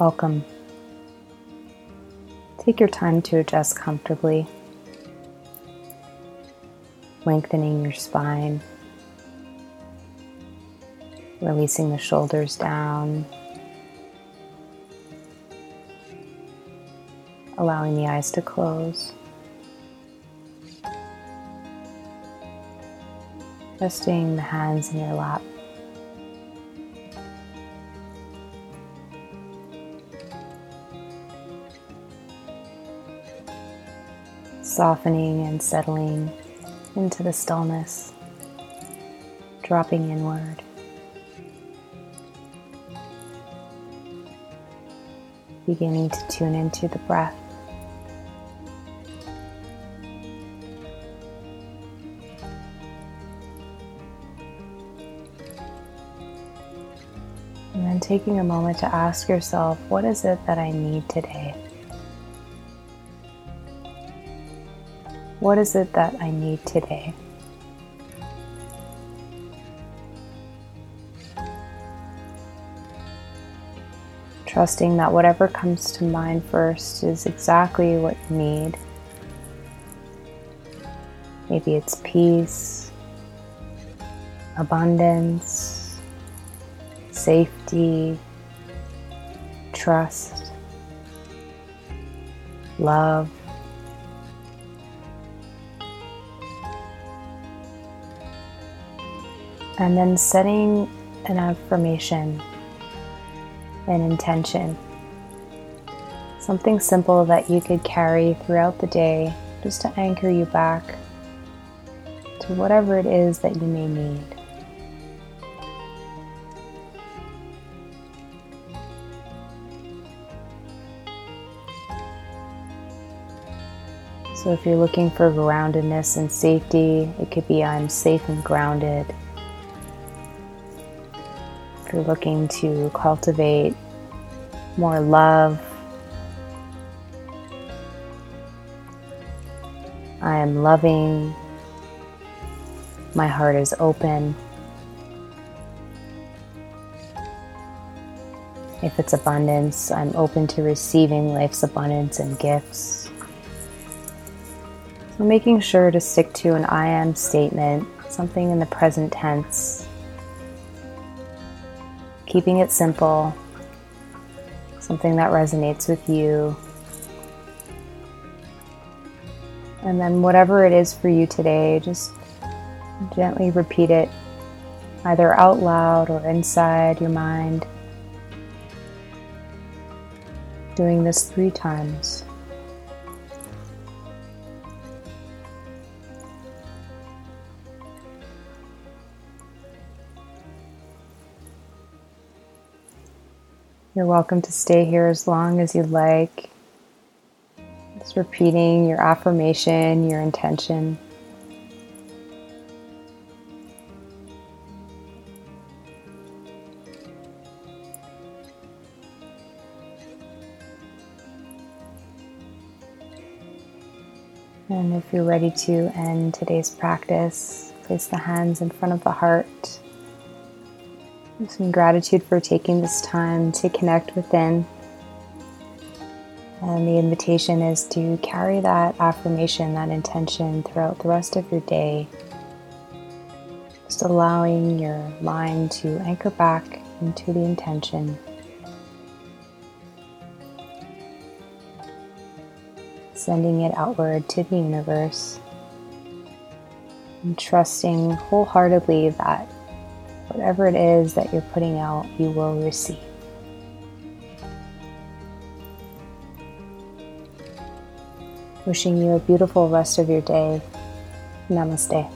Welcome. Take your time to adjust comfortably, lengthening your spine, releasing the shoulders down, allowing the eyes to close. Resting the hands in your lap. Softening and settling into the stillness, dropping inward. Beginning to tune into the breath. And then taking a moment to ask yourself, what is it that I need today? What is it that I need today? Trusting that whatever comes to mind first is exactly what you need. Maybe it's peace, abundance, safety, trust, love. And then setting an affirmation, an intention, something simple that you could carry throughout the day just to anchor you back to whatever it is that you may need. So, if you're looking for groundedness and safety, it could be I'm safe and grounded. You're looking to cultivate more love, I am loving, my heart is open. If it's abundance, I'm open to receiving life's abundance and gifts. So making sure to stick to an I am statement, something in the present tense. Keeping it simple, something that resonates with you. And then, whatever it is for you today, just gently repeat it either out loud or inside your mind. Doing this three times. You're welcome to stay here as long as you like. Just repeating your affirmation, your intention. And if you're ready to end today's practice, place the hands in front of the heart some gratitude for taking this time to connect within. And the invitation is to carry that affirmation, that intention throughout the rest of your day. Just allowing your mind to anchor back into the intention. Sending it outward to the universe. And trusting wholeheartedly that Whatever it is that you're putting out, you will receive. Wishing you a beautiful rest of your day. Namaste.